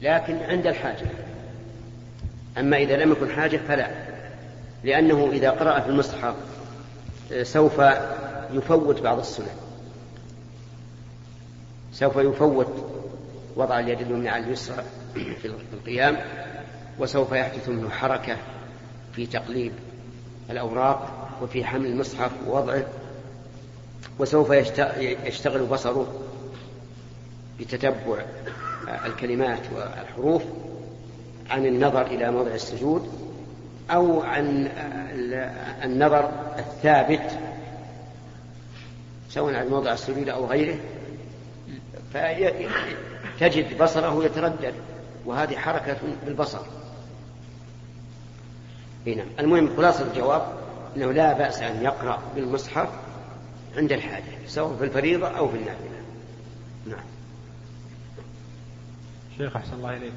لكن عند الحاجة. أما إذا لم يكن حاجة فلا لأنه إذا قرأ في المصحف سوف يفوت بعض السنن. سوف يفوت وضع اليد اليمنى على اليسرى في القيام وسوف يحدث منه حركة في تقليب الأوراق وفي حمل المصحف ووضعه وسوف يشتغل بصره بتتبع الكلمات والحروف عن النظر إلى موضع السجود أو عن النظر الثابت سواء عن موضع السجود أو غيره فتجد بصره يتردد وهذه حركة بالبصر. هنا المهم خلاصة الجواب أنه لا بأس أن يقرأ بالمصحف عند الحاجة سواء في الفريضة أو في النافلة. نعم. شيخ أحسن الله إليك.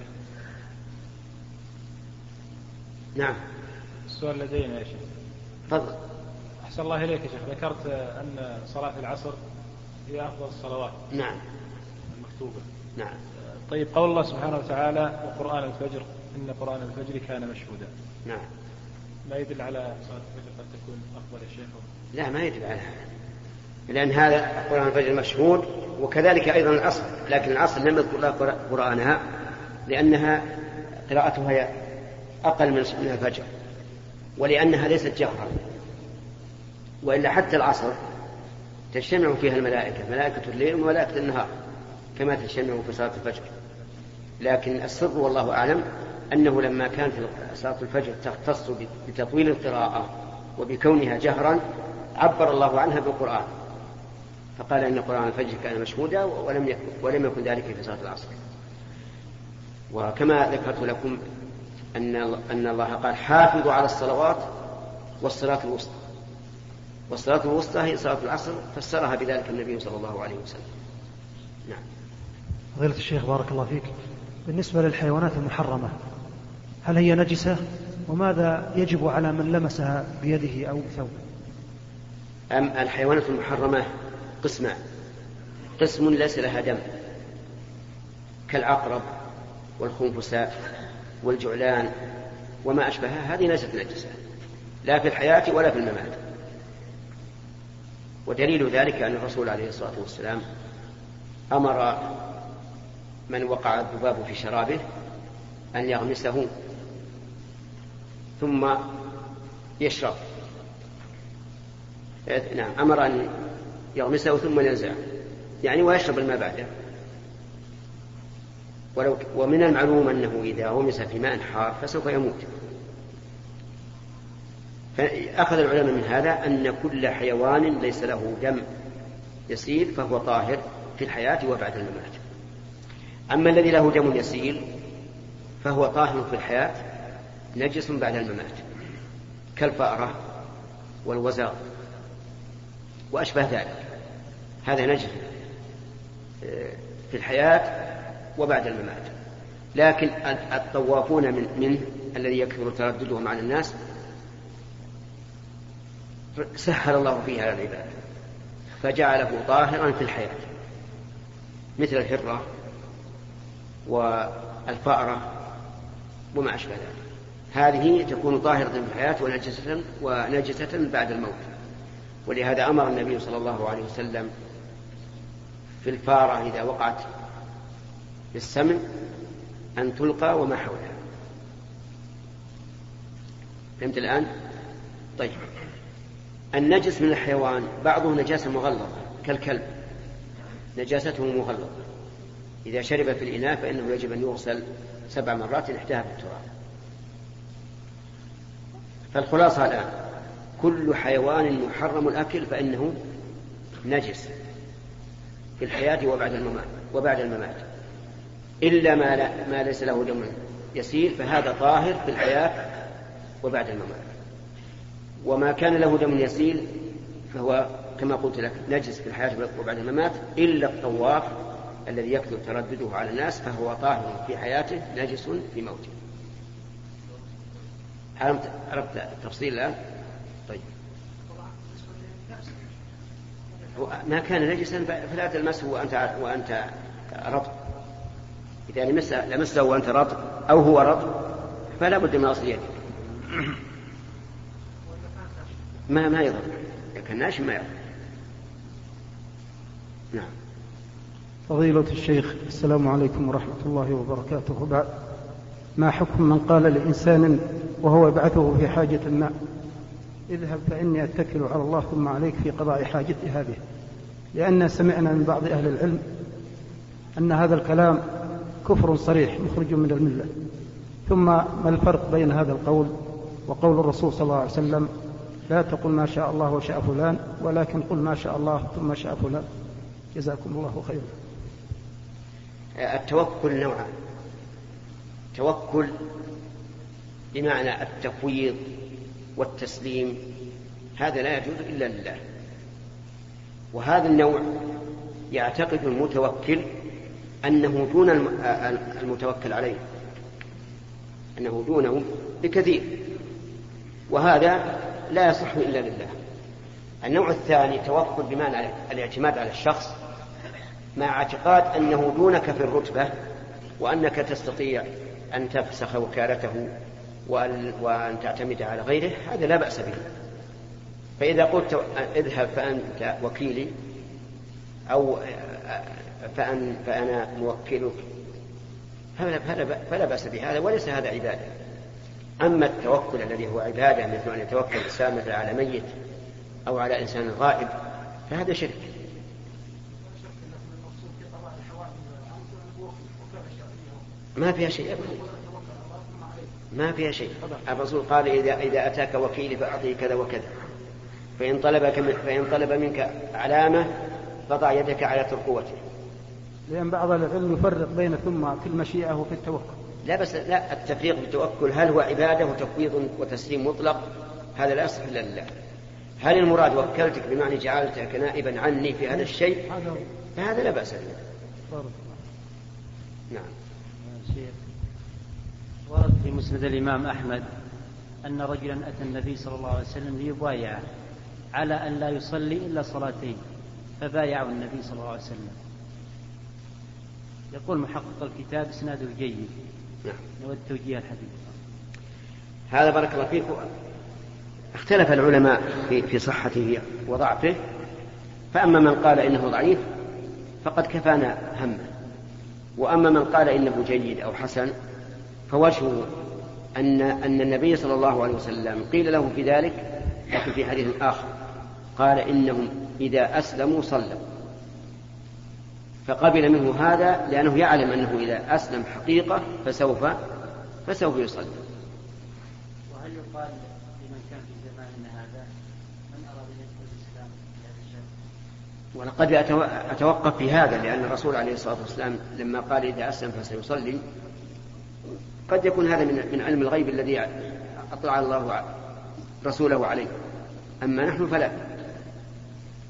نعم. السؤال لدينا يا شيخ. تفضل. أحسن الله إليك يا شيخ. ذكرت أن صلاة العصر هي أفضل الصلوات. نعم. المكتوبة. نعم. طيب قول الله سبحانه وتعالى وقرآن الفجر إن قرآن الفجر كان مشهودا. نعم. ما يدل على صلاة الفجر قد تكون أفضل يا شيخ؟ لا ما يدل على هذا لأن هذا قرآن الفجر مشهود وكذلك أيضا العصر لكن العصر لم يذكر لها قرآنها لأنها قراءتها أقل من الفجر ولأنها ليست جهرا وإلا حتى العصر تجتمع فيها الملائكة ملائكة الليل وملائكة النهار كما تجتمع في صلاة الفجر. لكن السر والله أعلم أنه لما كانت صلاة الفجر تختص بتطويل القراءة وبكونها جهرا عبر الله عنها بالقرآن. فقال إن قرآن الفجر كان مشهودا ولم يكن, ولم يكن ذلك في صلاة العصر. وكما ذكرت لكم أن أن الله قال حافظوا على الصلوات والصلاة الوسطى. والصلاة الوسطى هي صلاة العصر فسرها بذلك النبي صلى الله عليه وسلم. نعم. فضيلة الشيخ بارك الله فيك. بالنسبة للحيوانات المحرمة هل هي نجسة؟ وماذا يجب على من لمسها بيده أو بثوبه؟ أم الحيوانات المحرمة قسمان قسم ليس لها دم. كالعقرب والخنفساء والجعلان وما أشبهها هذه ليست نجسة لا في الحياة ولا في الممات. ودليل ذلك أن الرسول عليه الصلاة والسلام أمر من وقع الذباب في شرابه أن يغمسه ثم يشرب. نعم أمر أن يغمسه ثم ينزعه يعني ويشرب الماء بعده. ولو ومن المعلوم أنه إذا غمس في ماء حار فسوف يموت. فأخذ العلماء من هذا أن كل حيوان ليس له دم يسيل فهو طاهر في الحياة وبعد الممات. أما الذي له دم يسيل فهو طاهر في الحياة نجس بعد الممات. كالفأرة والوزغ وأشبه ذلك. هذا نجس آه، في الحياة وبعد الممات. لكن الطوافون من منه الذي يكثر ترددهم على الناس سهل الله فيه على العباد. فجعله طاهرا في الحياة. مثل الهرة والفأرة وما أشبه ذلك. هذه تكون طاهرة في الحياة ونجسة ونجسة بعد الموت. ولهذا أمر النبي صلى الله عليه وسلم في الفارة إذا وقعت في السمن أن تلقى وما حولها. فهمت الآن؟ طيب. النجس من الحيوان بعضه نجاسة مغلظة كالكلب. نجاسته مغلظة. إذا شرب في الإناء فإنه يجب أن يغسل سبع مرات إحداها بالتراب فالخلاصة الآن كل حيوان محرم الأكل فإنه نجس. في الحياة وبعد الممات وبعد الممات. إلا ما, لا ما ليس له دم يسير فهذا طاهر في الحياة وبعد الممات. وما كان له دم يسيل فهو كما قلت لك نجس في الحياة وبعد الممات. إلا الطواف الذي يكثر تردده على الناس فهو طاهر في حياته نجس في موته. عرفت التفصيل الآن؟ ما كان نجسا فلا تلمسه وأنت وأنت ربط إذا لمسه, لمسه وأنت رطب أو هو رطب فلا بد من أصل يدك. ما ما يضر. كان ناشف ما يضر. نعم. فضيلة الشيخ السلام عليكم ورحمة الله وبركاته. بعد ما حكم من قال لإنسان وهو يبعثه في حاجة ما؟ اذهب فإني أتكل على الله ثم عليك في قضاء حاجتي هذه. لأن سمعنا من بعض أهل العلم أن هذا الكلام كفر صريح مخرج من الملة. ثم ما الفرق بين هذا القول وقول الرسول صلى الله عليه وسلم؟ لا تقل ما شاء الله وشاء فلان ولكن قل ما شاء الله ثم شاء فلان. جزاكم الله خيرا. التوكل نوعان. توكل بمعنى التفويض والتسليم. هذا لا يجوز إلا لله. وهذا النوع يعتقد المتوكل أنه دون المتوكل عليه أنه دونه بكثير وهذا لا يصح إلا لله. النوع الثاني توكل بمعنى الاعتماد على الشخص مع اعتقاد أنه دونك في الرتبة وأنك تستطيع أن تفسخ وكالته وأن تعتمد على غيره هذا لا بأس به. فإذا قلت اذهب فأنت وكيلي أو فأن فأنا موكلك فلا, فلا بأس بهذا وليس هذا عبادة. أما التوكل الذي هو عبادة مثل أن يتوكل الإنسان مثل على ميت أو على إنسان غائب فهذا شرك. ما فيها شيء أبدا. ما فيها شيء. الرسول قال إذا إذا أتاك وكيلي فأعطيه كذا وكذا. فإن طلبك فإن طلب منك علامة فضع يدك على ترقوته. لأن بعض العلم يفرق بين ثم في المشيئة وفي التوكل. لا بس لا التفريق في التوكل هل هو عبادة وتفويض وتسليم مطلق؟ هذا لا يصح إلا لله. هل المراد وكلتك بمعنى جعلتك نائبا عني في هذا الشيء؟ فهذا لا بأس به. نعم. ورد في مسند الإمام أحمد أن رجلا أتى النبي صلى الله عليه وسلم ليبايعه على أن لا يصلي إلا صلاتين فبايعه النبي صلى الله عليه وسلم. يقول محقق الكتاب إسناده جيد. نعم. نود توجيه الحديث. هذا بارك الله فيك. اختلف العلماء في, في صحته وضعفه. فأما من قال إنه ضعيف فقد كفانا همه وأما من قال إنه جيد أو حسن فوجهه أن أن النبي صلى الله عليه وسلم قيل له في ذلك لكن في حديث آخر. قال إنهم إذا أسلموا صلوا. فقبل منه هذا لأنه يعلم أنه إذا أسلم حقيقة فسوف فسوف يصلي. وهل يقال لمن كان في زماننا هذا؟ من أراد أن يدخل الإسلام في هذا الشهر ولقد أتوقف في هذا لأن الرسول عليه الصلاة والسلام لما قال إذا أسلم فسيصلي. قد يكون هذا من من علم الغيب الذي أطلع الله رسوله عليه. أما نحن فلا.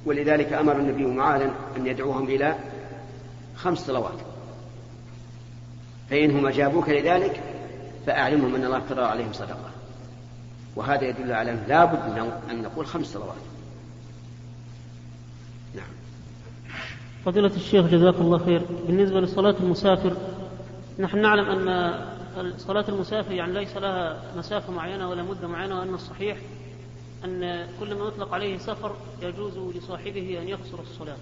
ولذلك أمر النبي معاذا أن يدعوهم إلى خمس صلوات. فإنهم أجابوك لذلك فأعلمهم أن الله افترض عليهم صدقة. وهذا يدل على أنه لا بد أن نقول خمس صلوات. نعم. فضيلة الشيخ جزاك الله خير. بالنسبة لصلاة المسافر نحن نعلم أن صلاة المسافر يعني ليس لها مسافة معينة ولا مدة معينة وأن الصحيح أن كل ما يطلق عليه سفر يجوز لصاحبه أن يقصر الصلاة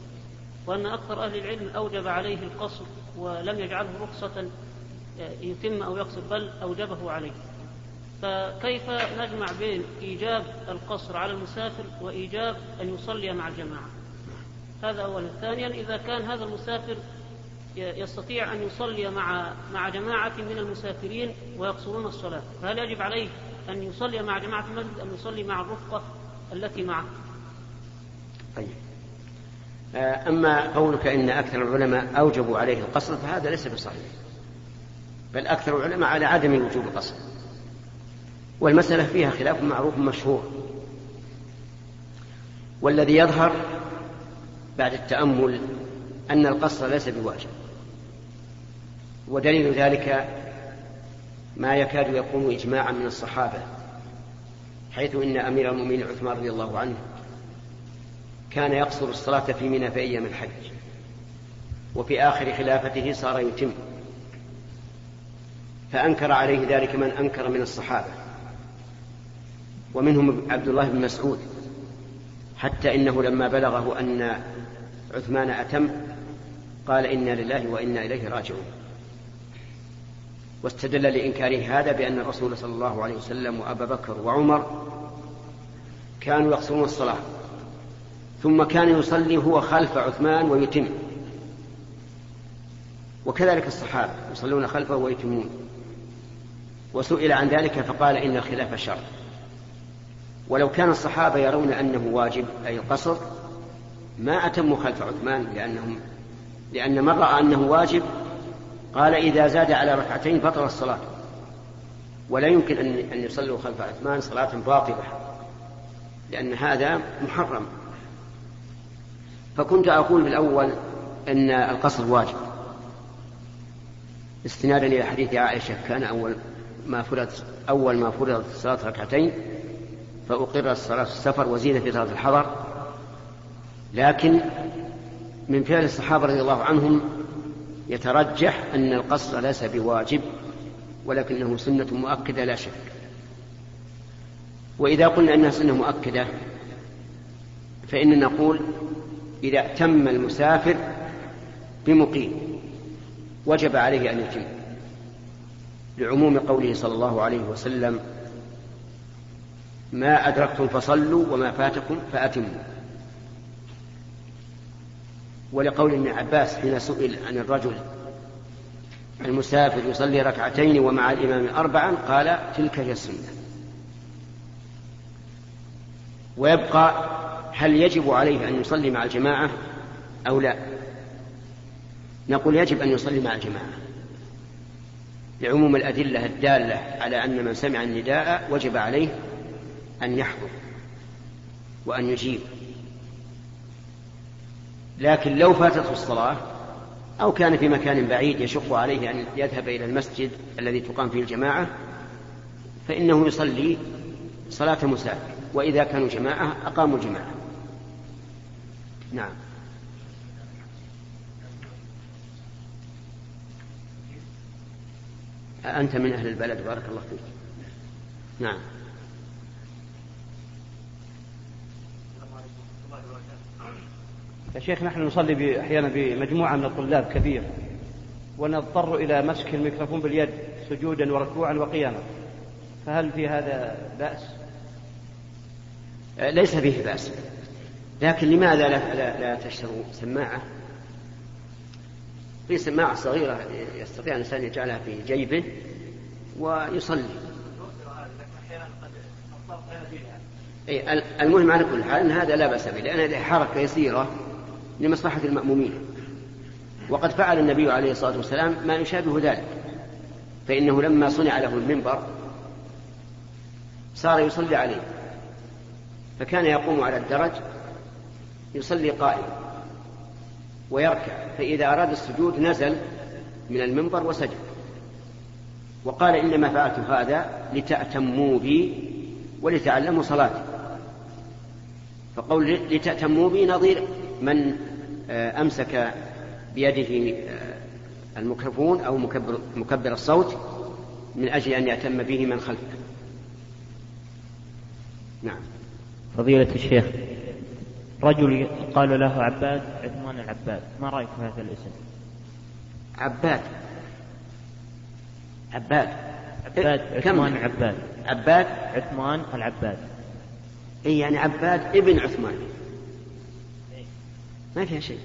وأن أكثر أهل العلم أوجب عليه القصر ولم يجعله رخصة يتم أو يقصر بل أوجبه عليه. فكيف نجمع بين إيجاب القصر على المسافر وإيجاب أن يصلي مع الجماعة؟ هذا أولا. ثانيا إذا كان هذا المسافر يستطيع أن يصلي مع مع جماعة من المسافرين ويقصرون الصلاة فهل يجب عليه أن يصلي مع جماعة المسجد أم يصلي مع الرفقة التي معه. طيب. آه، أما قولك إن أكثر العلماء أوجبوا عليه القصر فهذا ليس بصحيح. بل أكثر العلماء على عدم وجوب القصر. والمسألة فيها خلاف معروف مشهور. والذي يظهر بعد التأمل أن القصر ليس بواجب. ودليل ذلك ما يكاد يكون إجماعا من الصحابة حيث إن أمير المؤمنين عثمان رضي الله عنه كان يقصر الصلاة في منى في أيام الحج وفي آخر خلافته صار يتم فأنكر عليه ذلك من أنكر من الصحابة ومنهم عبد الله بن مسعود حتى إنه لما بلغه أن عثمان أتم قال إنا لله وإنا إليه راجعون. واستدل لإنكاره هذا بأن الرسول صلى الله عليه وسلم وأبا بكر وعمر كانوا يقصرون الصلاة. ثم كان يصلي هو خلف عثمان ويتم. وكذلك الصحابة يصلون خلفه ويتمون. وسئل عن ذلك فقال إن الخلاف شر. ولو كان الصحابة يرون أنه واجب أي القصر ما أتموا خلف عثمان لأنهم لأن من رأى أنه واجب قال إذا زاد على ركعتين بطل الصلاة. ولا يمكن أن أن يصلوا خلف عثمان صلاة باطلة لأن هذا محرم. فكنت أقول بالأول أن القصر واجب. استنادا إلى حديث عائشة كان أول ما فرض أول ما فرضت الصلاة ركعتين فأقر الصلاة في السفر وزيد في صلاة الحضر. لكن من فعل الصحابة رضي الله عنهم يترجح أن القصر ليس بواجب ولكنه سنة مؤكدة لا شك. وإذا قلنا أنها سنة مؤكدة فإننا نقول إذا اعتم المسافر بمقيم وجب عليه أن يتم. لعموم قوله صلى الله عليه وسلم ما أدركتم فصلوا وما فاتكم فأتموا. ولقول ابن عباس حين سئل عن الرجل المسافر يصلي ركعتين ومع الإمام أربعا قال تلك هي السنة. ويبقى هل يجب عليه أن يصلي مع الجماعة أو لا؟ نقول يجب أن يصلي مع الجماعة. لعموم الأدلة الدالة على أن من سمع النداء وجب عليه أن يحضر وأن يجيب. لكن لو فاتته الصلاة أو كان في مكان بعيد يشق عليه أن يذهب إلى المسجد الذي تقام فيه الجماعة فإنه يصلي صلاة مسافر وإذا كانوا جماعة أقاموا الجماعة. نعم. أنت من أهل البلد بارك الله فيك. نعم. يا شيخ نحن نصلي أحيانا بمجموعة من الطلاب كبير ونضطر إلى مسك الميكروفون باليد سجودا وركوعا وقياما. فهل في هذا بأس؟ ليس فيه بأس. لكن لماذا لا, لا, لا تشتروا سماعة؟ في سماعة صغيرة يستطيع الإنسان يجعلها في جيبه ويصلي. المهم على كل حال أن هذا لا بأس به لأن هذه حركة يسيرة. لمصلحة المأمومين. وقد فعل النبي عليه الصلاة والسلام ما يشابه ذلك فإنه لما صنع له المنبر صار يصلي عليه فكان يقوم على الدرج يصلي قائما ويركع فإذا أراد السجود نزل من المنبر وسجد. وقال إنما فعلت هذا لتأتموا بي ولتعلموا صلاتي. فقول لتأتموا بي نظير من أمسك بيده آه، الميكروفون أو مكبر, مكبر الصوت من أجل أن يأتم به من خلفه. نعم. فضيلة الشيخ رجل قال له عباد عثمان العباد ما رأيك في هذا الاسم؟ عباد. عباد. عباد عثمان العباد. عباد. عثمان العباد. اي يعني عباد ابن عثمان. ما فيها شيء.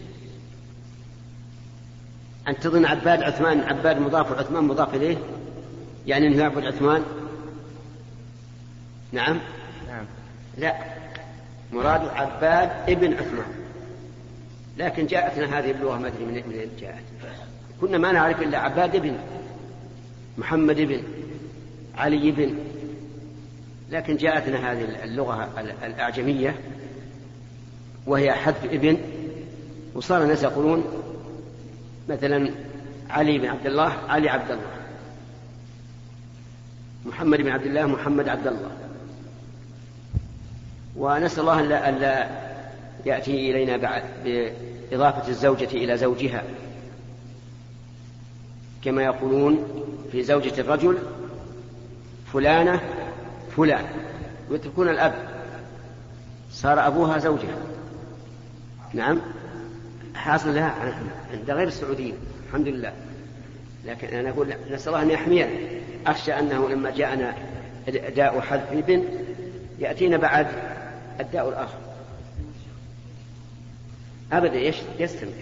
أن تظن عباد عثمان عباد مضاف وعثمان مضاف إليه؟ يعني أنه يعبد عثمان؟ نعم. نعم. لا. مراد عباد ابن عثمان. لكن جاءتنا هذه اللغة ما أدري من أين جاءت. كنا ما نعرف إلا عباد ابن محمد ابن علي ابن. لكن جاءتنا هذه اللغة الأعجمية وهي حذف ابن. وصار الناس يقولون مثلا علي بن عبد الله علي عبد الله. محمد بن عبد الله محمد عبد الله. ونسأل الله أن لا يأتي إلينا بعد بإضافة الزوجة إلى زوجها. كما يقولون في زوجة الرجل فلانة فلان. ويتركون الأب. صار أبوها زوجها. نعم؟ حاصل لها عند غير السعوديين الحمد لله. لكن أنا أقول نسأل الله أن يحمينا. أخشى أنه لما جاءنا داء حذف البنت يأتينا بعد الداء الآخر. أبدا يستمر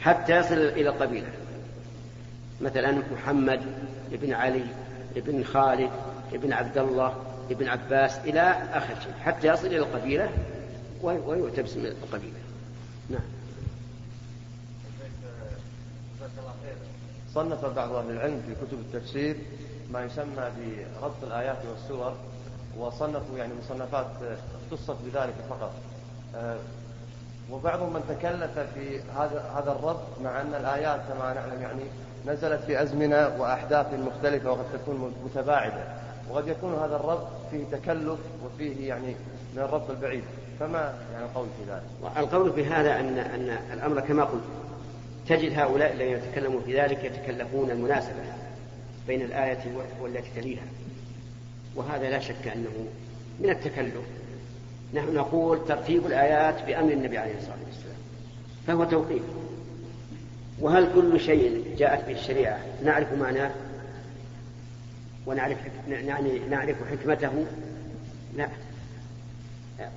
حتى يصل إلى القبيلة. مثلا محمد ابن علي ابن خالد ابن عبد الله ابن عباس إلى آخر شيء. حتى يصل إلى القبيلة ويؤتى باسم القبيلة. نعم. صنف بعض أهل العلم في كتب التفسير ما يسمى بربط الآيات والسور وصنفوا يعني مصنفات اختصت بذلك فقط. آه، وبعضهم من تكلف في هذا هذا الربط مع أن الآيات كما نعلم يعني نزلت في أزمنة وأحداث مختلفة وقد تكون متباعدة. وقد يكون هذا الربط فيه تكلف وفيه يعني من الربط البعيد. فما يعني القول في ذلك؟ القول في هذا أن أن الأمر كما قلت. تجد هؤلاء الذين يتكلمون في ذلك يتكلفون المناسبة بين الآية والتي تليها. وهذا لا شك أنه من التكلف. نحن نقول ترتيب الآيات بأمر النبي عليه الصلاة والسلام فهو توقيف. وهل كل شيء جاءت به الشريعة نعرف معناه؟ ونعرف يعني نعرف حكمته؟ لا.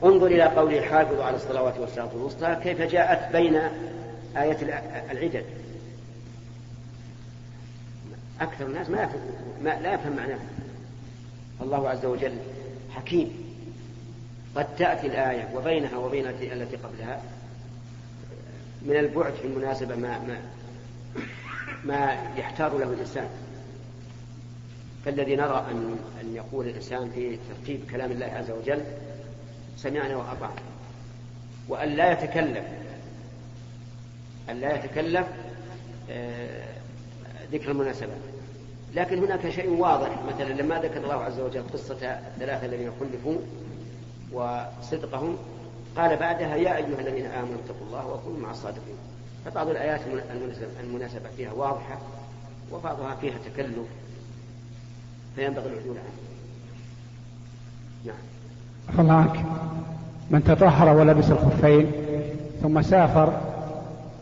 انظر إلى قوله حافظوا على الصلوات والصلاة الوسطى كيف جاءت بين آية العدد أكثر الناس ما يفهم لا يفهم معناه الله عز وجل حكيم. قد تأتي الآية وبينها وبين التي قبلها. من البعد في المناسبة ما ما ما يحتار له الإنسان. فالذي نرى أن أن يقول الإنسان في ترتيب كلام الله عز وجل سمعنا وأطعنا. وأن لا يتكلف أن لا يتكلف آه، ذكر المناسبات لكن هناك شيء واضح مثلا لما ذكر الله عز وجل قصة الثلاثة الذين خلفوا وصدقهم قال بعدها يا أيها الذين آمنوا اتقوا الله وكونوا مع الصادقين. فبعض الآيات المناسبة فيها واضحة وبعضها فيها تكلف فينبغي العدول عنه. نعم. الله من تطهر ولبس الخفين ثم سافر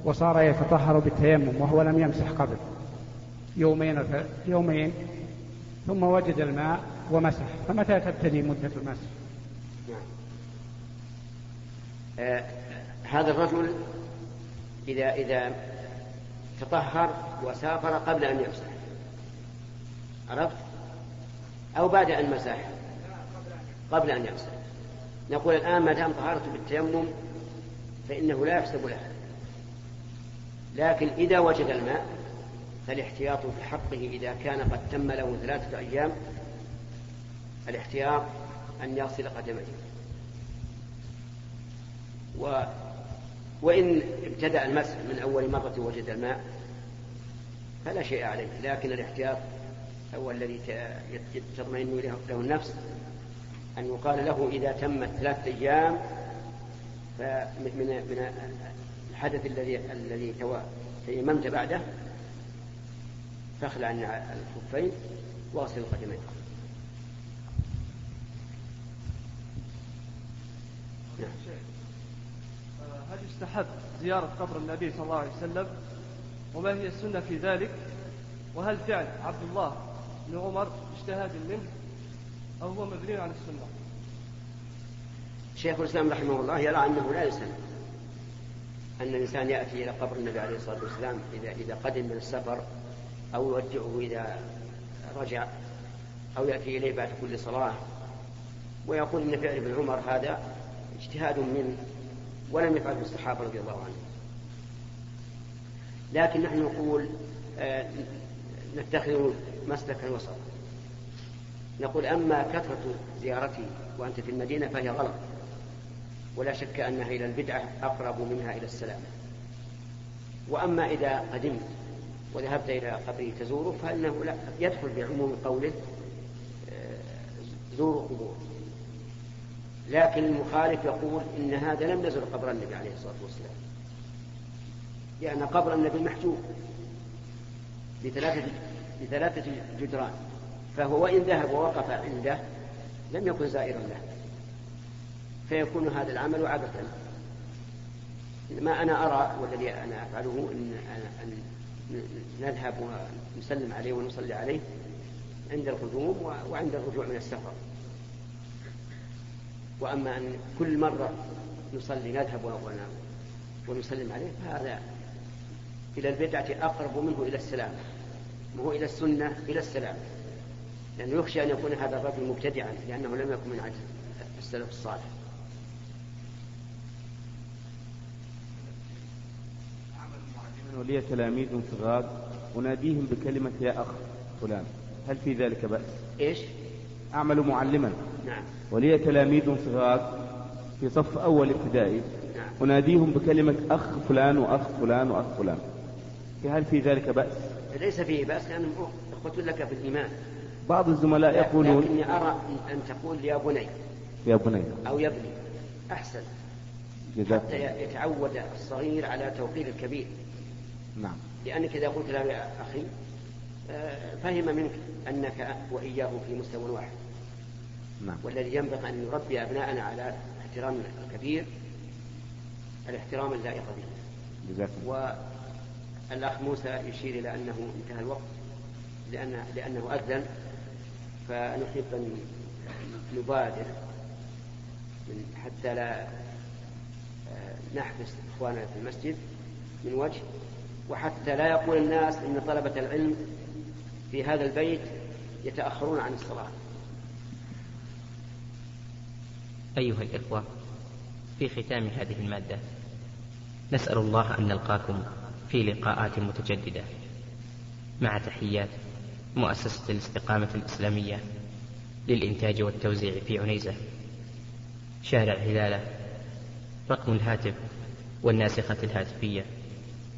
وصار يتطهر بالتيمم وهو لم يمسح قبل. يومين يومين ثم وجد الماء ومسح. فمتى تبتدي مدة المسح؟ آه هذا الرجل إذا إذا تطهر وسافر قبل أن يمسح. عرفت؟ أو بعد أن مسح. قبل أن يمسح. نقول الآن ما دام طهارته بالتيمم فإنه لا يحسب له. لكن إذا وجد الماء فالاحتياط في حقه إذا كان قد تم له ثلاثة أيام الاحتياط أن يغسل قدميه. و وإن ابتدأ المسح من أول مرة وجد الماء فلا شيء عليه. لكن الاحتياط هو الذي تطمئن له النفس أن يقال له إذا تمت ثلاثة أيام من الحدث الذي الذي تيممت بعده فاخلع الخفين واغسل القدمين. نعم. هل يستحب زيارة قبر النبي صلى الله عليه وسلم؟ وما هي السنة في ذلك؟ وهل فعل عبد الله بن عمر اجتهاد منه؟ أو هو مبني على السنة؟ شيخ الإسلام رحمه الله يرى أنه لا يسن أن الإنسان يأتي إلى قبر النبي عليه الصلاة والسلام إذا إذا قدم من السفر أو يودعه إذا رجع أو يأتي إليه بعد كل صلاة. ويقول إن فعل ابن عمر هذا اجتهاد منه ولم يفعله الصحابة رضي الله عنهم. لكن نحن نقول آه نتخذ مسلك الوسط نقول أما كثرة زيارته وأنت في المدينة فهي غلط. ولا شك أنها إلى البدعة أقرب منها إلى السلام. وأما إذا قدمت وذهبت إلى قبره تزوره فإنه لا يدخل بعموم قوله آه، زوروا قبور. لكن المخالف يقول إن هذا لم نزل قبر النبي عليه الصلاة والسلام. لأن قبر النبي محجوب بثلاثة بثلاثة جدران. فهو وإن ذهب ووقف عنده لم يكن زائرا له. فيكون هذا العمل عبثا. ما أنا أرى والذي أنا أفعله أن, أن نذهب ونسلم عليه ونصلي عليه عند القدوم وعند الرجوع من السفر. وأما أن كل مرة نصلي نذهب ونسلم عليه فهذا إلى البدعة أقرب منه إلى السلام. وهو إلى السنة إلى السلام. لأنه يخشى أن يكون هذا الرجل مبتدعا لأنه لم يكن من عجل السلف الصالح. ولي تلاميذ صغار أناديهم بكلمة يا أخ فلان هل في ذلك بأس؟ إيش؟ أعمل معلما. نعم. ولي تلاميذ صغار في صف أول ابتدائي نعم. أناديهم بكلمة أخ فلان وأخ فلان وأخ فلان. هل في ذلك بأس؟ ليس فيه بأس لأنهم إخوة لك في الإيمان. بعض الزملاء يقولون لكني أرى أن تقول يا بني. يا بني. أو يا ابني. أحسن. جزاك حتى يتعود الصغير على توقير الكبير. نعم. لأنك إذا قلت له يا أخي آه، فهم منك أنك وإياه في مستوى واحد. نعم. والذي ينبغي أن نربي أبناءنا على احترام الكبير الاحترام اللائق به. والأخ موسى يشير إلى أنه انتهى الوقت لأن لأنه أذن فنحب أن نبادر من حتى لا آه، نحبس إخواننا في المسجد من وجه وحتى لا يقول الناس إن طلبة العلم في هذا البيت يتأخرون عن الصلاة. أيها الإخوة في ختام هذه المادة نسأل الله أن نلقاكم في لقاءات متجددة. مع تحيات مؤسسة الاستقامة الإسلامية للإنتاج والتوزيع في عنيزة. شارع هلالة رقم الهاتف والناسخة الهاتفية.